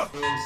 What?